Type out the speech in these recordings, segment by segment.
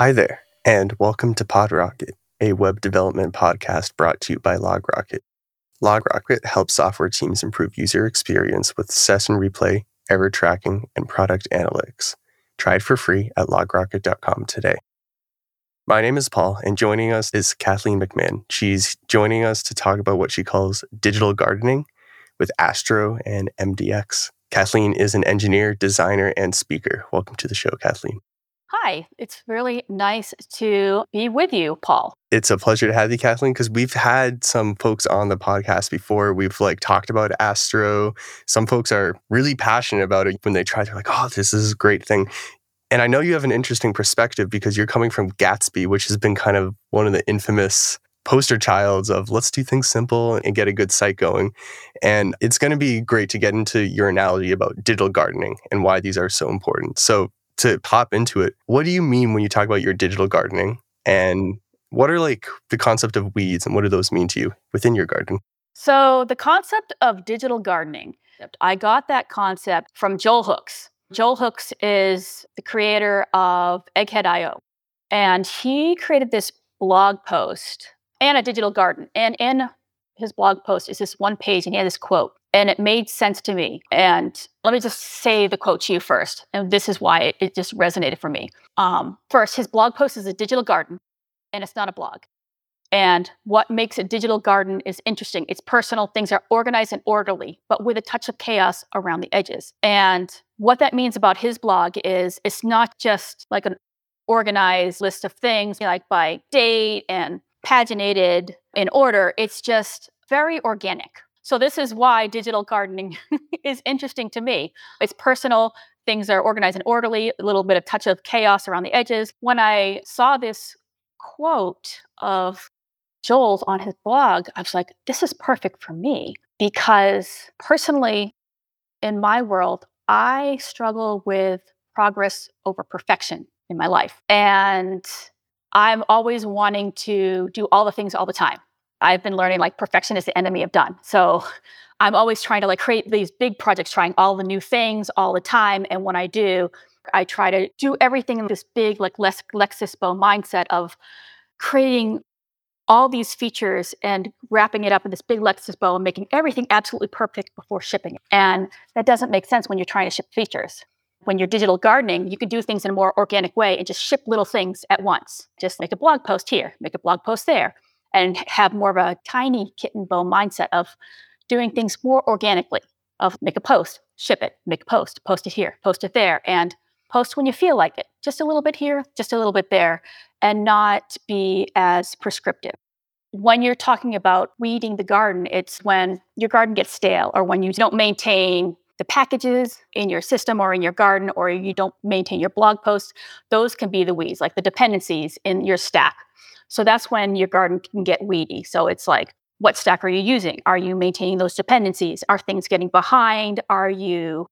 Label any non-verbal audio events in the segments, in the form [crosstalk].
Hi there, and welcome to PodRocket, a web development podcast brought to you by LogRocket. LogRocket helps software teams improve user experience with session replay, error tracking, and product analytics. Try it for free at logrocket.com today. My name is Paul, and joining us is Kathleen McMahon. She's joining us to talk about what she calls digital gardening with Astro and MDX. Kathleen is an engineer, designer, and speaker. Welcome to the show, Kathleen. Hi, it's really nice to be with you, Paul. It's a pleasure to have you, Kathleen, because we've had some folks on the podcast before. We've like talked about Astro. Some folks are really passionate about it when they try. They're like, "Oh, this is a great thing." And I know you have an interesting perspective because you're coming from Gatsby, which has been kind of one of the infamous poster childs of let's do things simple and get a good site going. And it's going to be great to get into your analogy about digital gardening and why these are so important. So to pop into it, what do you mean when you talk about your digital gardening? And what are like the concept of weeds and what do those mean to you within your garden? So, the concept of digital gardening, I got that concept from Joel Hooks. Joel Hooks is the creator of Egghead.io. And he created this blog post and a digital garden. And in his blog post is this one page, and he had this quote and it made sense to me. And let me just say the quote to you first. And this is why it, it just resonated for me. Um, first, his blog post is a digital garden, and it's not a blog. And what makes a digital garden is interesting. It's personal, things are organized and orderly, but with a touch of chaos around the edges. And what that means about his blog is it's not just like an organized list of things, like by date and paginated in order. It's just very organic so, this is why digital gardening [laughs] is interesting to me. It's personal, things are organized and orderly, a little bit of touch of chaos around the edges. When I saw this quote of Joel's on his blog, I was like, this is perfect for me because personally, in my world, I struggle with progress over perfection in my life. And I'm always wanting to do all the things all the time. I've been learning like perfection is the enemy of done. So I'm always trying to like create these big projects, trying all the new things all the time. And when I do, I try to do everything in this big like Lex- Lexus bow mindset of creating all these features and wrapping it up in this big Lexus bow and making everything absolutely perfect before shipping it. And that doesn't make sense when you're trying to ship features. When you're digital gardening, you can do things in a more organic way and just ship little things at once. Just make a blog post here, make a blog post there and have more of a tiny kitten bow mindset of doing things more organically of make a post ship it make a post post it here post it there and post when you feel like it just a little bit here just a little bit there and not be as prescriptive. When you're talking about weeding the garden it's when your garden gets stale or when you don't maintain the packages in your system or in your garden or you don't maintain your blog posts those can be the weeds like the dependencies in your stack so that's when your garden can get weedy. So it's like, what stack are you using? Are you maintaining those dependencies? Are things getting behind? Are you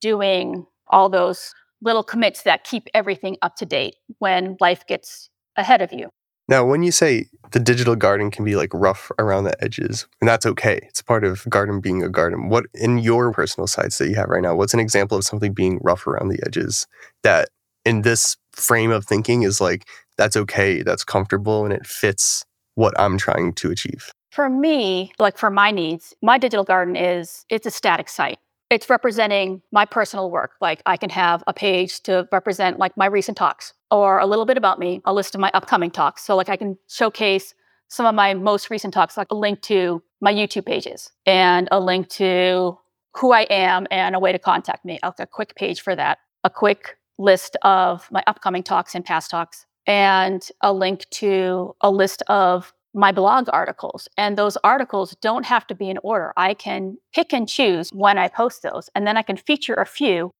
doing all those little commits that keep everything up to date when life gets ahead of you? Now, when you say the digital garden can be like rough around the edges, and that's okay, it's part of garden being a garden. What in your personal sites that you have right now, what's an example of something being rough around the edges that in this frame of thinking is like that's okay, that's comfortable, and it fits what I'm trying to achieve. For me, like for my needs, my digital garden is it's a static site. It's representing my personal work. Like I can have a page to represent like my recent talks or a little bit about me, a list of my upcoming talks. So like I can showcase some of my most recent talks, like a link to my YouTube pages and a link to who I am and a way to contact me. I'll a quick page for that, a quick list of my upcoming talks and past talks, and a link to a list of my blog articles. And those articles don't have to be in order. I can pick and choose when I post those, and then I can feature a few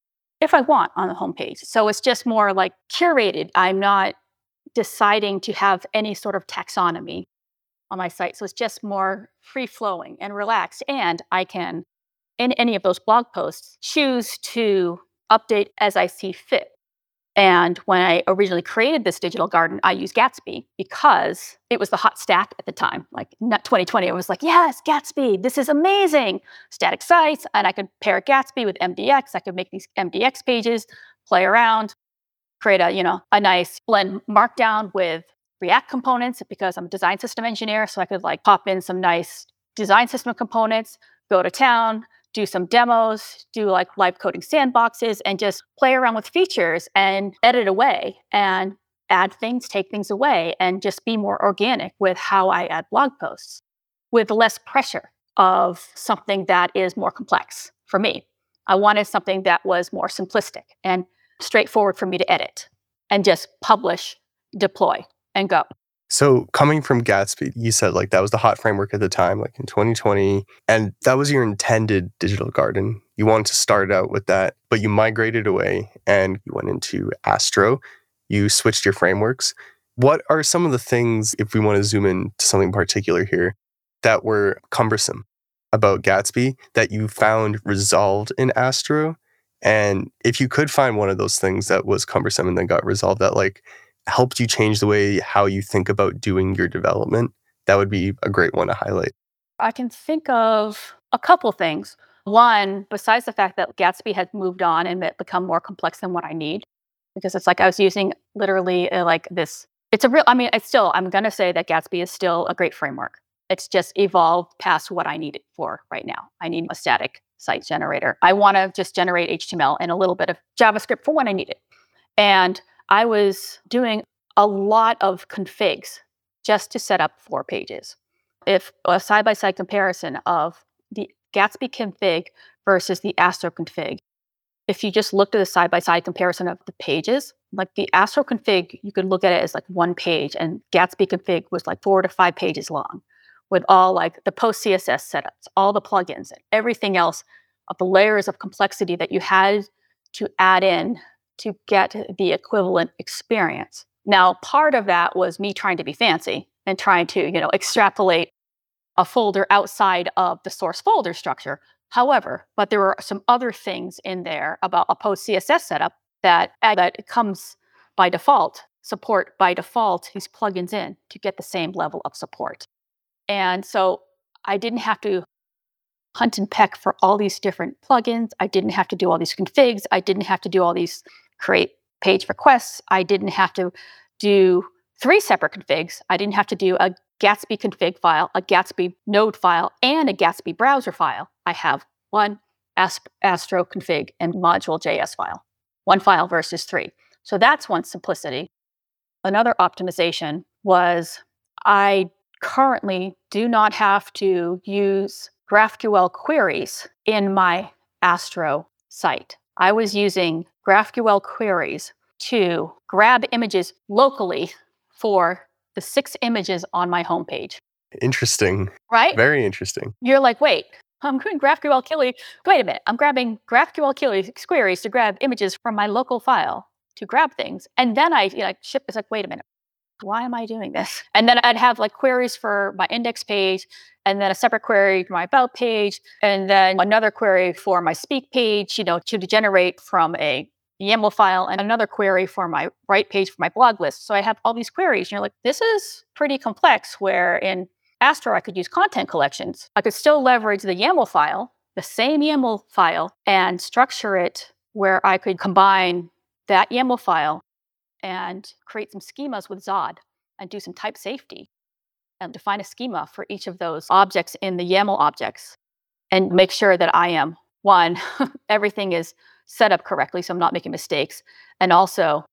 if I want on the homepage. So it's just more like curated. I'm not deciding to have any sort of taxonomy on my site. So it's just more free flowing and relaxed. And I can, in any of those blog posts, choose to update as I see fit. And when I originally created this digital garden, I used Gatsby because it was the hot stack at the time. Like 2020, I was like, yes, Gatsby, this is amazing. Static sites. And I could pair Gatsby with MDX. I could make these MDX pages, play around. create a, you know, a nice blend markdown with React components because I'm a design system engineer. So I could like pop in some nice design system components, go to town, do some demos, do like live coding sandboxes, and just play around with features and edit away and add things, take things away, and just be more organic with how I add blog posts with less pressure of something that is more complex for me. I wanted something that was more simplistic and straightforward for me to edit and just publish, deploy, and go. So, coming from Gatsby, you said like that was the hot framework at the time, like in 2020, and that was your intended digital garden. You wanted to start out with that, but you migrated away and you went into Astro. You switched your frameworks. What are some of the things, if we want to zoom in to something particular here, that were cumbersome about Gatsby that you found resolved in Astro? And if you could find one of those things that was cumbersome and then got resolved, that like helped you change the way how you think about doing your development, that would be a great one to highlight. I can think of a couple things. One, besides the fact that Gatsby had moved on and become more complex than what I need, because it's like I was using literally uh, like this. It's a real, I mean, it's still, I'm going to say that Gatsby is still a great framework. It's just evolved past what I need it for right now. I need a static site generator. I want to just generate HTML and a little bit of JavaScript for when I need it. And I was doing a lot of configs just to set up four pages. If a side by side comparison of the Gatsby config versus the Astro config, if you just looked at the side by side comparison of the pages, like the Astro config, you could look at it as like one page, and Gatsby config was like four to five pages long with all like the post CSS setups, all the plugins, and everything else of the layers of complexity that you had to add in to get the equivalent experience. Now, part of that was me trying to be fancy and trying to, you know, extrapolate a folder outside of the source folder structure. However, but there were some other things in there about a post CSS setup that that comes by default, support by default these plugins in to get the same level of support. And so I didn't have to hunt and peck for all these different plugins. I didn't have to do all these configs. I didn't have to do all these create page requests. I didn't have to do three separate configs. I didn't have to do a Gatsby config file, a Gatsby node file, and a Gatsby browser file. I have one Astro config and module.js file, one file versus three. So that's one simplicity. Another optimization was I currently do not have to use GraphQL queries in my Astro site. I was using GraphQL queries to grab images locally for the six images on my homepage. Interesting. Right? Very interesting. You're like, wait, I'm doing GraphQL query. Wait a minute, I'm grabbing GraphQL queries to grab images from my local file to grab things. And then I you know, ship, it's like, wait a minute, why am I doing this? And then I'd have like queries for my index page, and then a separate query for my about page, and then another query for my speak page, you know, to generate from a YAML file, and another query for my right page for my blog list. So I have all these queries, and you're like, this is pretty complex. Where in Astro, I could use content collections. I could still leverage the YAML file, the same YAML file, and structure it where I could combine that YAML file and create some schemas with Zod and do some type safety and define a schema for each of those objects in the YAML objects and make sure that I am one, [laughs] everything is set up correctly so I'm not making mistakes. And also,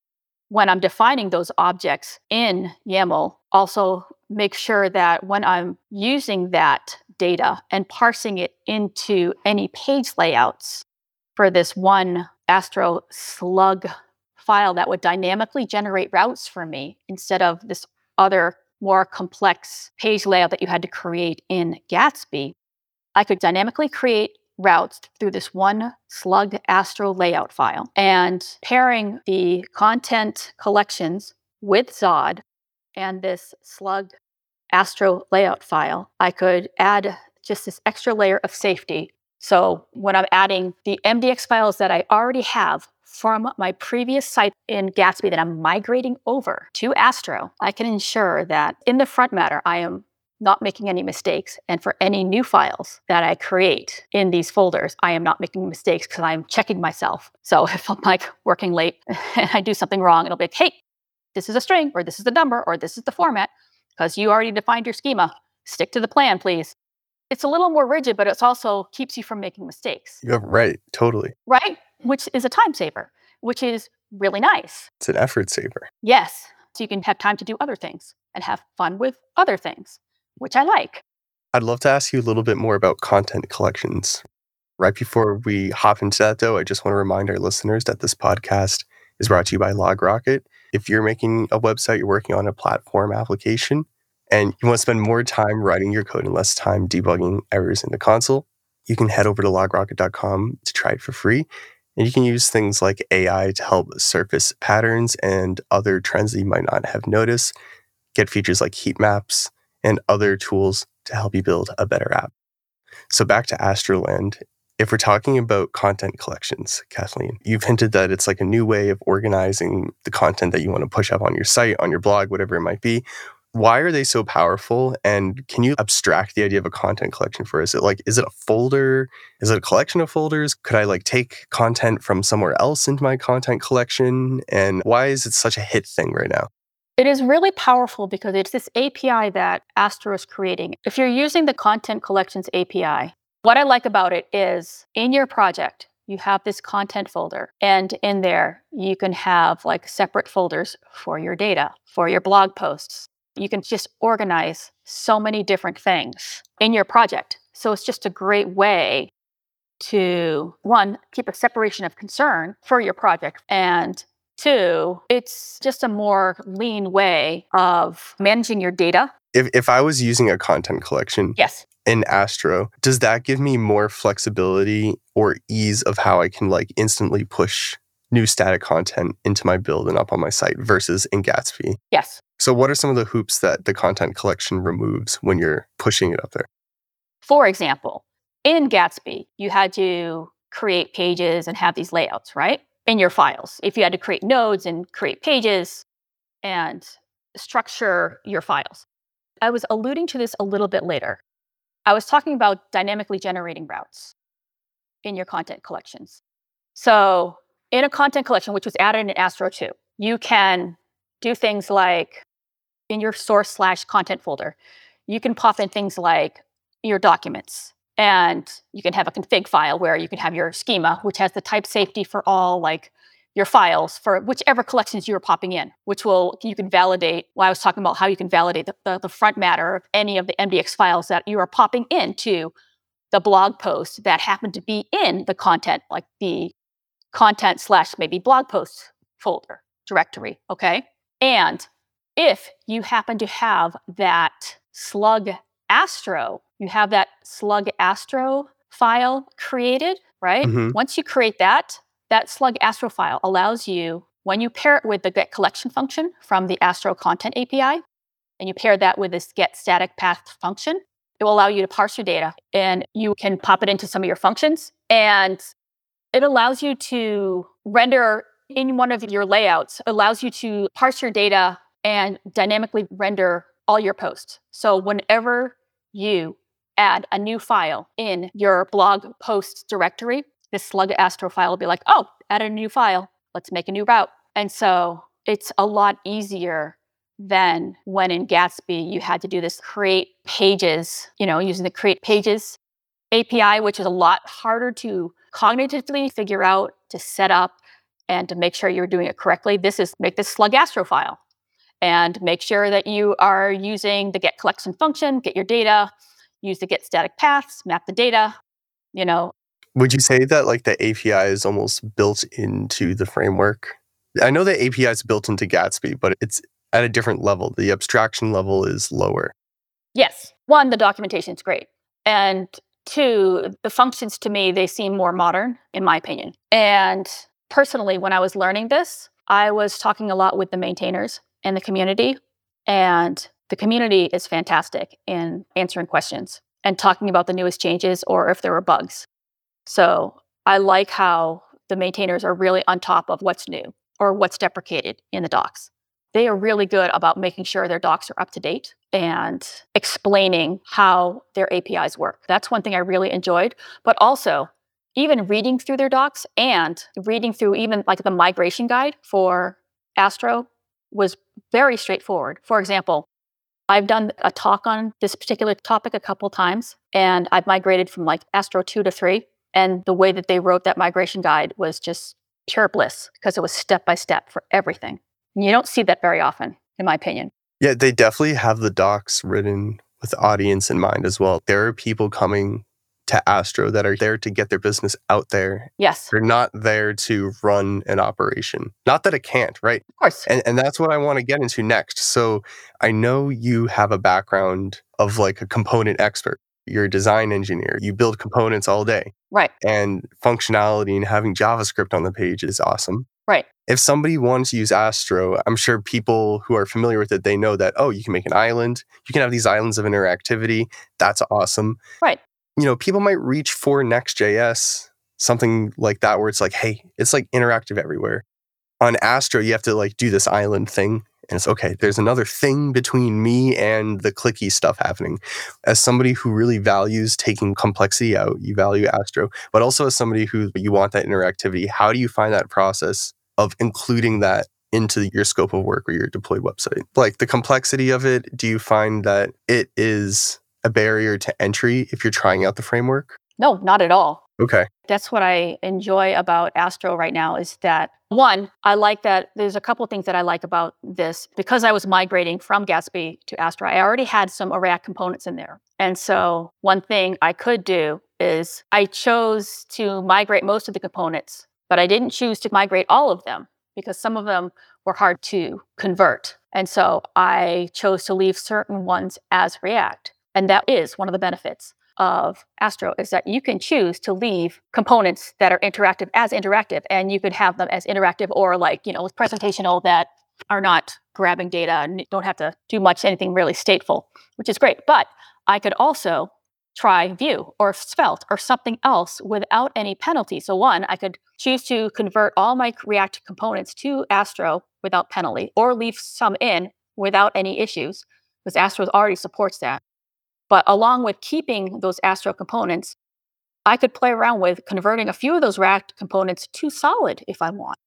when I'm defining those objects in YAML, also make sure that when I'm using that data and parsing it into any page layouts for this one Astro slug file that would dynamically generate routes for me instead of this other more complex page layout that you had to create in Gatsby, I could dynamically create routes through this one slug Astro layout file. And pairing the content collections with Zod and this slug Astro layout file, I could add just this extra layer of safety. So when I'm adding the MDX files that I already have from my previous site in Gatsby that I'm migrating over to Astro, I can ensure that in the front matter, I am not making any mistakes. And for any new files that I create in these folders, I am not making mistakes because I'm checking myself. So [laughs] if I'm like working late [laughs] and I do something wrong, it'll be like, hey, this is a string, or this is the number, or this is the format, because you already defined your schema. Stick to the plan, please. It's a little more rigid, but it also keeps you from making mistakes. Yeah, right. Totally. Right? Which is a time saver, which is really nice. It's an effort saver. Yes. So you can have time to do other things and have fun with other things, which I like. I'd love to ask you a little bit more about content collections. Right before we hop into that, though, I just want to remind our listeners that this podcast is brought to you by LogRocket. If you're making a website, you're working on a platform application, and you want to spend more time writing your code and less time debugging errors in the console, you can head over to logrocket.com to try it for free. And you can use things like AI to help surface patterns and other trends that you might not have noticed, get features like heat maps and other tools to help you build a better app. So back to Astroland. If we're talking about content collections, Kathleen, you've hinted that it's like a new way of organizing the content that you want to push up on your site, on your blog, whatever it might be. Why are they so powerful? And can you abstract the idea of a content collection for us? Is it like, is it a folder? Is it a collection of folders? Could I like take content from somewhere else into my content collection? And why is it such a hit thing right now? It is really powerful because it's this API that Astro is creating. If you're using the Content Collections API, what I like about it is in your project, you have this content folder, and in there, you can have like separate folders for your data, for your blog posts, you can just organize so many different things in your project. So it's just a great way to one, keep a separation of concern for your project. And two, it's just a more lean way of managing your data. If, if I was using a content collection yes. in Astro, does that give me more flexibility or ease of how I can like instantly push new static content into my build and up on my site versus in Gatsby? Yes. So, what are some of the hoops that the content collection removes when you're pushing it up there? For example, in Gatsby, you had to create pages and have these layouts, right? In your files. If you had to create nodes and create pages and structure your files. I was alluding to this a little bit later. I was talking about dynamically generating routes in your content collections. So, in a content collection, which was added in Astro 2, you can do things like in your source slash content folder, you can pop in things like your documents. And you can have a config file where you can have your schema, which has the type safety for all like your files for whichever collections you are popping in, which will you can validate. Well, I was talking about how you can validate the, the, the front matter of any of the MDX files that you are popping into the blog post that happen to be in the content, like the content slash maybe blog post folder directory. Okay. And if you happen to have that slug astro, you have that slug astro file created, right? Mm-hmm. Once you create that, that slug astro file allows you, when you pair it with the get collection function from the Astro content API, and you pair that with this get static path function, it will allow you to parse your data and you can pop it into some of your functions. And it allows you to render in one of your layouts, allows you to parse your data and dynamically render all your posts. So whenever you add a new file in your blog posts directory, this slug astro file will be like, oh, add a new file. Let's make a new route. And so it's a lot easier than when in Gatsby you had to do this create pages, you know, using the create pages API, which is a lot harder to cognitively figure out, to set up, and to make sure you're doing it correctly. This is make this slug astro file and make sure that you are using the get collection function, get your data, use the get static paths, map the data, you know. Would you say that like the API is almost built into the framework? I know the API is built into Gatsby, but it's at a different level. The abstraction level is lower. Yes. One, the documentation is great. And two, the functions to me, they seem more modern, in my opinion. And personally, when I was learning this, I was talking a lot with the maintainers and the community. And the community is fantastic in answering questions and talking about the newest changes or if there were bugs. So I like how the maintainers are really on top of what's new or what's deprecated in the docs. They are really good about making sure their docs are up to date and explaining how their APIs work. That's one thing I really enjoyed. But also, even reading through their docs and reading through even like the migration guide for Astro was very straightforward. For example, I've done a talk on this particular topic a couple times, and I've migrated from like Astro 2 to 3. And the way that they wrote that migration guide was just pure bliss because it was step by step for everything. And you don't see that very often, in my opinion. Yeah, they definitely have the docs written with the audience in mind as well. There are people coming to Astro that are there to get their business out there. Yes. They're not there to run an operation. Not that it can't, right? Of course. And, and that's what I want to get into next. So I know you have a background of like a component expert. You're a design engineer. You build components all day. Right. And functionality and having JavaScript on the page is awesome. Right. If somebody wants to use Astro, I'm sure people who are familiar with it, they know that, oh, you can make an island. You can have these islands of interactivity. That's awesome. Right you know, people might reach for Next.js, something like that, where it's like, hey, it's like interactive everywhere. On Astro, you have to like do this island thing. And it's okay, there's another thing between me and the clicky stuff happening. As somebody who really values taking complexity out, you value Astro, but also as somebody who you want that interactivity, how do you find that process of including that into your scope of work or your deployed website? Like the complexity of it, do you find that it is a barrier to entry if you're trying out the framework? No, not at all. Okay. That's what I enjoy about Astro right now is that one, I like that there's a couple things that I like about this. Because I was migrating from Gatsby to Astro, I already had some React components in there. And so one thing I could do is I chose to migrate most of the components, but I didn't choose to migrate all of them because some of them were hard to convert. And so I chose to leave certain ones as React. And that is one of the benefits of Astro is that you can choose to leave components that are interactive as interactive, and you could have them as interactive or like, you know, presentational that are not grabbing data and don't have to do much anything really stateful, which is great. But I could also try Vue or Svelte or something else without any penalty. So one, I could choose to convert all my React components to Astro without penalty or leave some in without any issues because Astro already supports that. But along with keeping those Astro components, I could play around with converting a few of those React components to Solid if I want,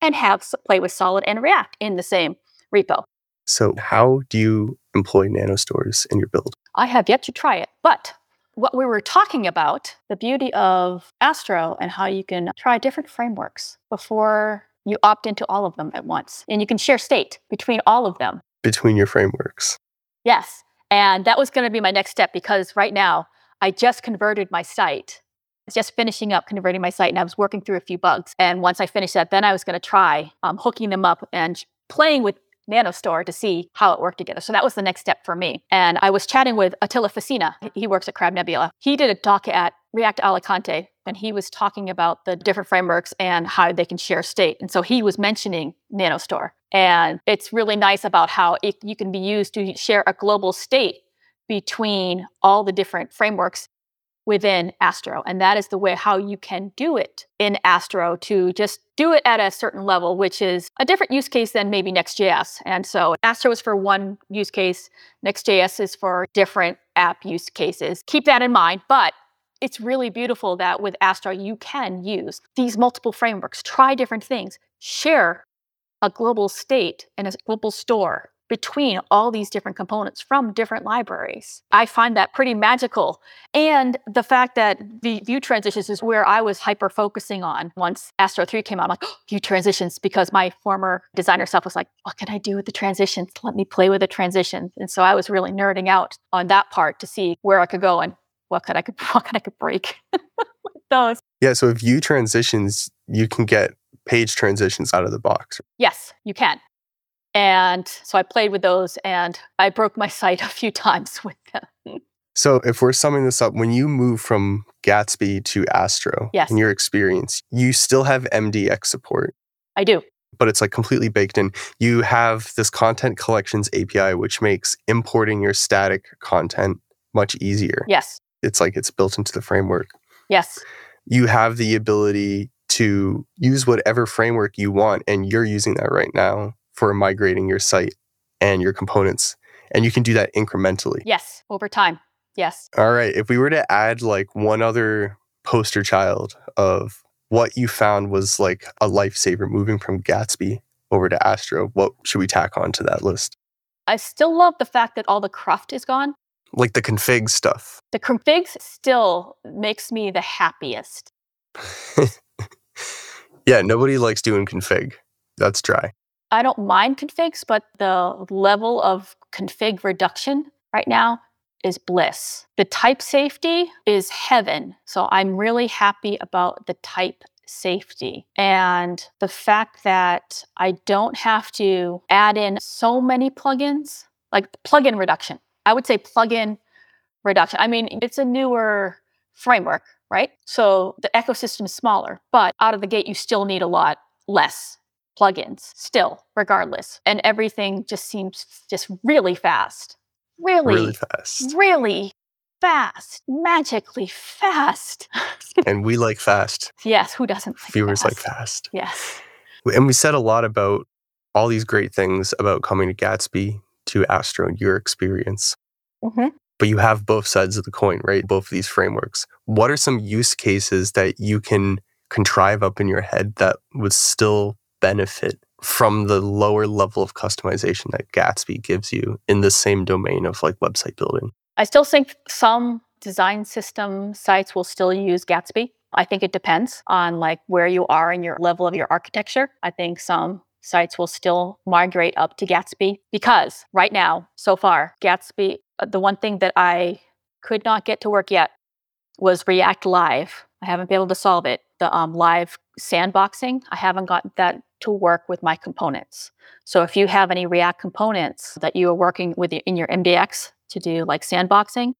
and have play with Solid and React in the same repo. So, how do you employ nanostores in your build? I have yet to try it, but what we were talking about, the beauty of Astro and how you can try different frameworks before you opt into all of them at once. And you can share state between all of them. Between your frameworks. Yes. And that was going to be my next step because right now I just converted my site. Just finishing up converting my site and I was working through a few bugs. And once I finished that, then I was going to try um, hooking them up and playing with NanoStore to see how it worked together. So that was the next step for me. And I was chatting with Atila Fassina. He works at CrabNebula. He did a talk at React Alicante and he was talking about the different frameworks and how they can share state. And so he was mentioning NanoStore. And it's really nice about how it, you can be used to share a global state between all the different frameworks within Astro. And that is the way how you can do it in Astro to just do it at a certain level, which is a different use case than maybe Next.js. And so Astro is for one use case, Next.js is for different app use cases. Keep that in mind. But it's really beautiful that with Astro, you can use these multiple frameworks, try different things, share a global state and a global store between all these different components from different libraries. I find that pretty magical. And the fact that the view transitions is where I was hyper focusing on once Astro 3 came out. I'm like, oh, view transitions, because my former designer self was like, what can I do with the transitions? Let me play with the transitions. And so I was really nerding out on that part to see where I could go and what could I could [laughs] what could I could break [laughs] with those. Yeah, so if view transitions, you can get page transitions out of the box. Yes, you can. And so I played with those and I broke my site [laughs] a few times with them. So if we're summing this up, when you move from Gatsby to Astro, yes. in your experience, you still have MDX support. I do. But it's like completely baked in. You have this content collections API, which makes importing your static content much easier. Yes. It's like it's built into the framework. Yes. You have the ability to use whatever framework you want, and you're using that right now for migrating your site and your components. And you can do that incrementally. Yes, over time. Yes. All right. If we were to add like one other poster child of what you found was like a lifesaver moving from Gatsby over to Astro, what should we tack on to that list? I still love the fact that all the cruft is gone. Like the config stuff. The configs still makes me the happiest. [laughs] yeah, nobody likes doing config. That's dry. I don't mind configs, but the level of config reduction right now is bliss. The type safety is heaven. So I'm really happy about the type safety and the fact that I don't have to add in so many plugins, like plugin reduction. I would say plugin reduction. I mean, it's a newer framework, right? So the ecosystem is smaller, but out of the gate, you still need a lot less plugins, still, regardless. And everything just seems just really fast. Really, really fast. Really fast, magically fast. [laughs] and we like fast. Yes, who doesn't? Like Viewers fast? like fast. Yes. And we said a lot about all these great things about coming to Gatsby to Astro and your experience. Mm-hmm. But you have both sides of the coin, right? Both of these frameworks. What are some use cases that you can contrive up in your head that would still benefit from the lower level of customization that Gatsby gives you in the same domain of like website building? I still think some design system sites will still use Gatsby. I think it depends on like where you are in your level of your architecture. I think some sites will still migrate up to Gatsby because right now, so far, Gatsby, the one thing that I could not get to work yet was React Live. I haven't been able to solve it. The um, live sandboxing, I haven't got that to work with my components. So if you have any React components that you are working with in your MDX to do like sandboxing,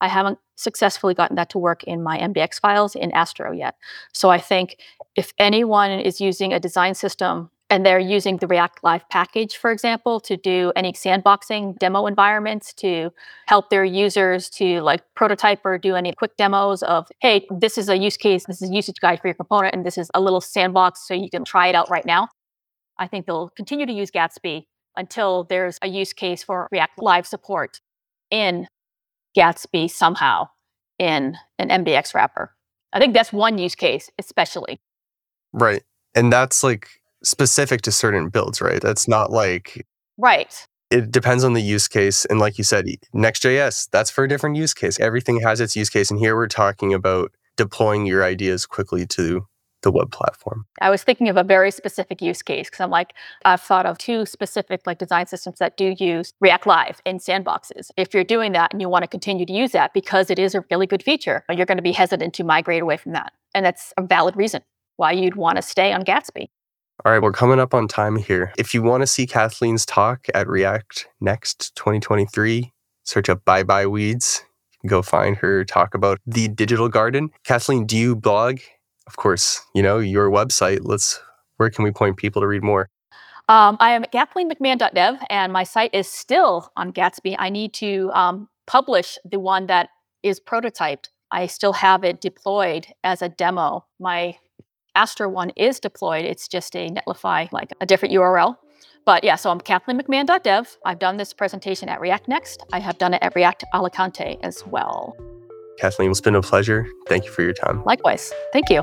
I haven't successfully gotten that to work in my MDX files in Astro yet. So I think if anyone is using a design system and they're using the React Live package, for example, to do any sandboxing demo environments to help their users to like prototype or do any quick demos of, hey, this is a use case, this is a usage guide for your component, and this is a little sandbox so you can try it out right now. I think they'll continue to use Gatsby until there's a use case for React Live support in Gatsby somehow in an MDX wrapper. I think that's one use case, especially. Right. And that's like specific to certain builds, right? That's not like Right. It depends on the use case. And like you said, Next.js, that's for a different use case. Everything has its use case. And here we're talking about deploying your ideas quickly to the web platform. I was thinking of a very specific use case because I'm like, I've thought of two specific like design systems that do use React Live in sandboxes. If you're doing that and you want to continue to use that because it is a really good feature, you're going to be hesitant to migrate away from that. And that's a valid reason why you'd want to stay on Gatsby. All right, we're coming up on time here. If you want to see Kathleen's talk at React Next 2023, search up Bye Bye Weeds. Go find her talk about the digital garden. Kathleen, do you blog? Of course, you know, your website. Let's where can we point people to read more? Um, I am at kathleenmcmahon.dev, and my site is still on Gatsby. I need to um, publish the one that is prototyped. I still have it deployed as a demo. My Astro one is deployed. It's just a Netlify, like a different URL. But yeah, so I'm kathleenmcmahon.dev. I've done this presentation at React Next. I have done it at React Alicante as well. Kathleen, it's been a pleasure. Thank you for your time. Likewise. Thank you.